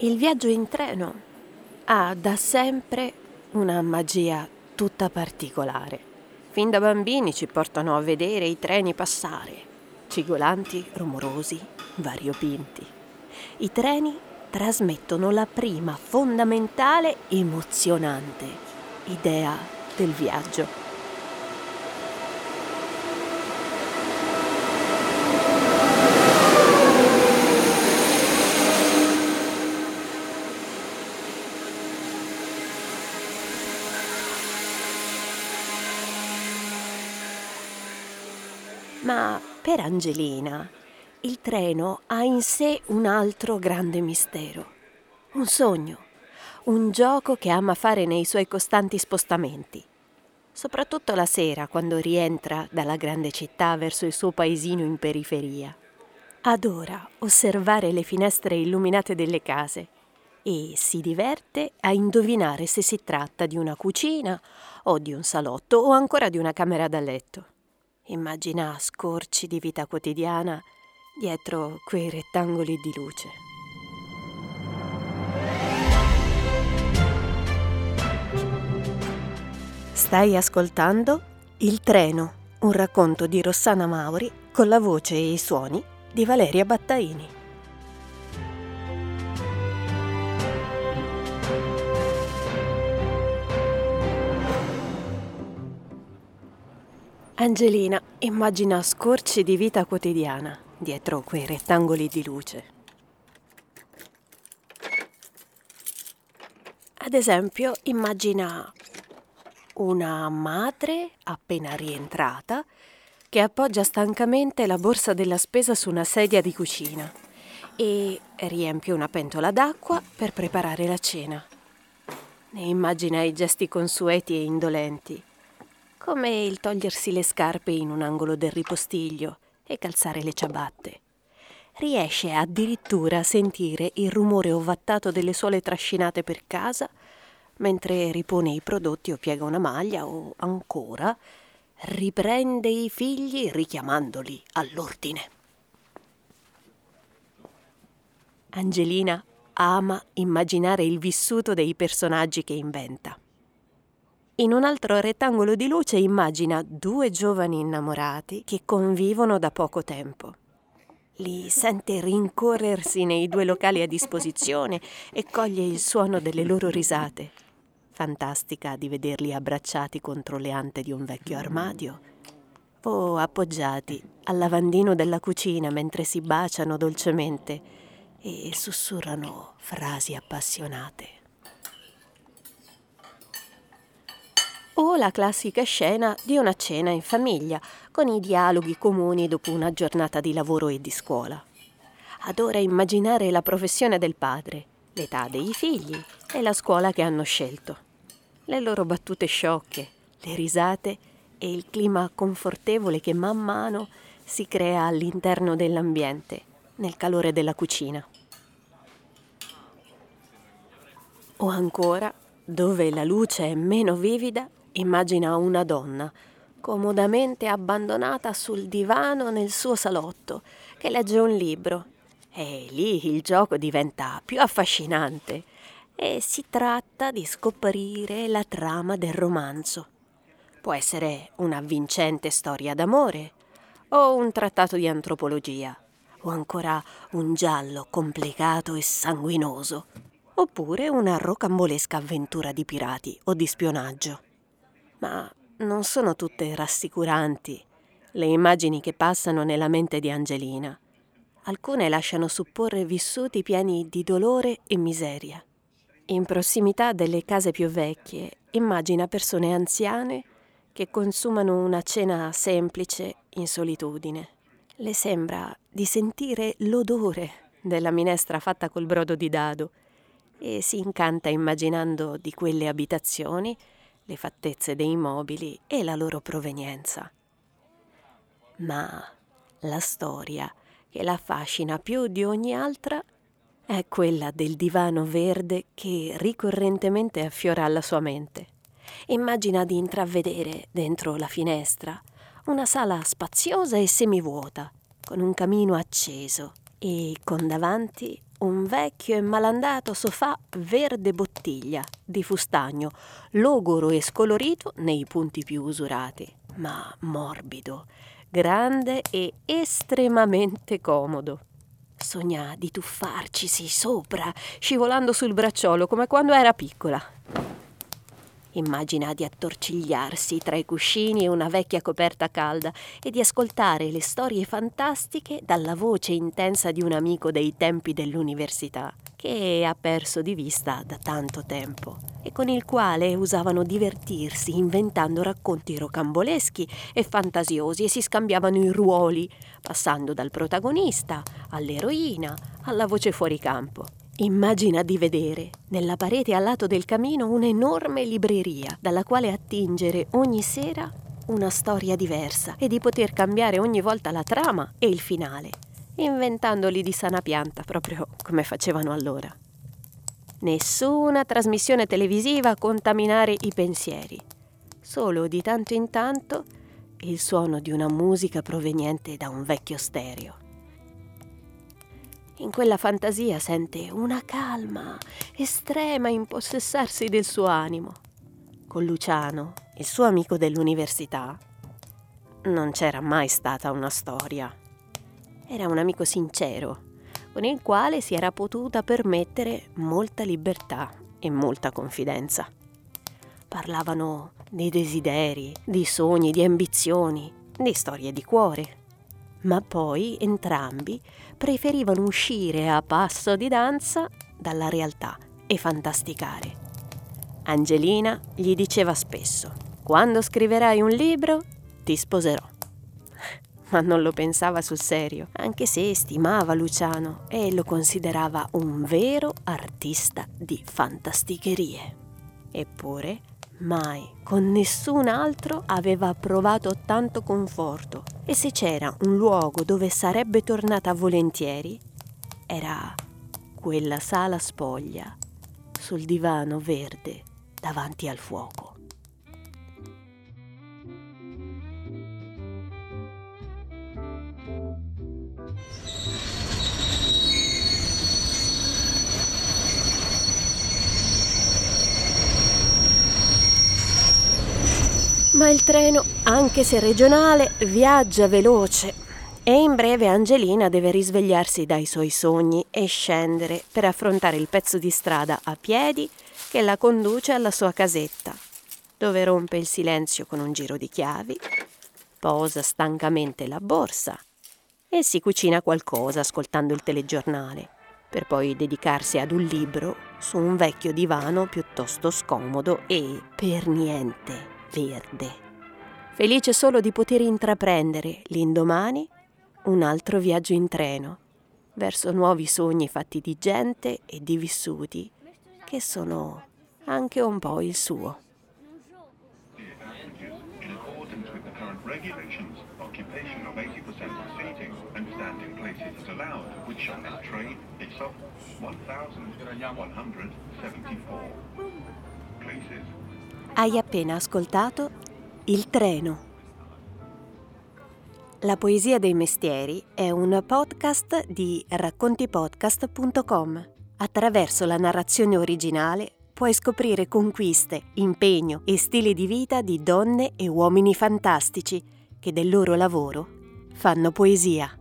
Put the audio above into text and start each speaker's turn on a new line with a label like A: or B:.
A: Il viaggio in treno ha da sempre una magia tutta particolare. Fin da bambini ci portano a vedere i treni passare, cigolanti, rumorosi, variopinti. I treni trasmettono la prima fondamentale, emozionante idea del viaggio Ma per Angelina il treno ha in sé un altro grande mistero, un sogno, un gioco che ama fare nei suoi costanti spostamenti, soprattutto la sera quando rientra dalla grande città verso il suo paesino in periferia. Adora osservare le finestre illuminate delle case e si diverte a indovinare se si tratta di una cucina o di un salotto o ancora di una camera da letto. Immagina scorci di vita quotidiana dietro quei rettangoli di luce. Stai ascoltando Il treno, un racconto di Rossana Mauri con la voce e i suoni di Valeria Battaini. Angelina immagina scorci di vita quotidiana dietro quei rettangoli di luce. Ad esempio, immagina una madre appena rientrata che appoggia stancamente la borsa della spesa su una sedia di cucina e riempie una pentola d'acqua per preparare la cena. Ne immagina i gesti consueti e indolenti come il togliersi le scarpe in un angolo del ripostiglio e calzare le ciabatte. Riesce addirittura a sentire il rumore ovattato delle suole trascinate per casa mentre ripone i prodotti o piega una maglia o ancora riprende i figli richiamandoli all'ordine. Angelina ama immaginare il vissuto dei personaggi che inventa. In un altro rettangolo di luce immagina due giovani innamorati che convivono da poco tempo. Li sente rincorrersi nei due locali a disposizione e coglie il suono delle loro risate. Fantastica di vederli abbracciati contro le ante di un vecchio armadio o appoggiati al lavandino della cucina mentre si baciano dolcemente e sussurrano frasi appassionate. O la classica scena di una cena in famiglia, con i dialoghi comuni dopo una giornata di lavoro e di scuola. Adora immaginare la professione del padre, l'età dei figli e la scuola che hanno scelto. Le loro battute sciocche, le risate e il clima confortevole che man mano si crea all'interno dell'ambiente, nel calore della cucina. O ancora, dove la luce è meno vivida, Immagina una donna comodamente abbandonata sul divano nel suo salotto che legge un libro. E lì il gioco diventa più affascinante e si tratta di scoprire la trama del romanzo. Può essere una vincente storia d'amore o un trattato di antropologia o ancora un giallo complicato e sanguinoso oppure una rocambolesca avventura di pirati o di spionaggio ma non sono tutte rassicuranti le immagini che passano nella mente di Angelina. Alcune lasciano supporre vissuti pieni di dolore e miseria. In prossimità delle case più vecchie immagina persone anziane che consumano una cena semplice in solitudine. Le sembra di sentire l'odore della minestra fatta col brodo di dado e si incanta immaginando di quelle abitazioni le fattezze dei mobili e la loro provenienza. Ma la storia che la affascina più di ogni altra è quella del divano verde che ricorrentemente affiora alla sua mente. Immagina di intravedere dentro la finestra una sala spaziosa e semivuota, con un camino acceso e con davanti un vecchio e malandato sofà verde bottiglia di fustagno, logoro e scolorito nei punti più usurati, ma morbido, grande e estremamente comodo. Sogna di tuffarcisi sopra, scivolando sul bracciolo come quando era piccola. Immagina di attorcigliarsi tra i cuscini e una vecchia coperta calda e di ascoltare le storie fantastiche dalla voce intensa di un amico dei tempi dell'università, che ha perso di vista da tanto tempo e con il quale usavano divertirsi inventando racconti rocamboleschi e fantasiosi e si scambiavano i ruoli, passando dal protagonista all'eroina alla voce fuori campo. Immagina di vedere nella parete al lato del camino un'enorme libreria dalla quale attingere ogni sera una storia diversa e di poter cambiare ogni volta la trama e il finale, inventandoli di sana pianta proprio come facevano allora. Nessuna trasmissione televisiva a contaminare i pensieri, solo di tanto in tanto il suono di una musica proveniente da un vecchio stereo. In quella fantasia sente una calma estrema impossessarsi del suo animo. Con Luciano, il suo amico dell'università, non c'era mai stata una storia. Era un amico sincero, con il quale si era potuta permettere molta libertà e molta confidenza. Parlavano di desideri, di sogni, di ambizioni, di storie di cuore ma poi entrambi preferivano uscire a passo di danza dalla realtà e fantasticare. Angelina gli diceva spesso, quando scriverai un libro ti sposerò. Ma non lo pensava sul serio, anche se stimava Luciano e lo considerava un vero artista di fantasticherie. Eppure Mai con nessun altro aveva provato tanto conforto e se c'era un luogo dove sarebbe tornata volentieri, era quella sala spoglia sul divano verde davanti al fuoco. Ma il treno, anche se regionale, viaggia veloce. E in breve Angelina deve risvegliarsi dai suoi sogni e scendere per affrontare il pezzo di strada a piedi che la conduce alla sua casetta, dove rompe il silenzio con un giro di chiavi, posa stancamente la borsa e si cucina qualcosa ascoltando il telegiornale, per poi dedicarsi ad un libro su un vecchio divano piuttosto scomodo e per niente verde, felice solo di poter intraprendere l'indomani un altro viaggio in treno verso nuovi sogni fatti di gente e di vissuti che sono anche un po' il suo. regulations, occupation of 80% of seating and standing places is allowed, which on this train is of 1,174 places. Hai appena ascoltato Il treno. La poesia dei mestieri è un podcast di raccontipodcast.com. Attraverso la narrazione originale puoi scoprire conquiste, impegno e stili di vita di donne e uomini fantastici che del loro lavoro fanno poesia.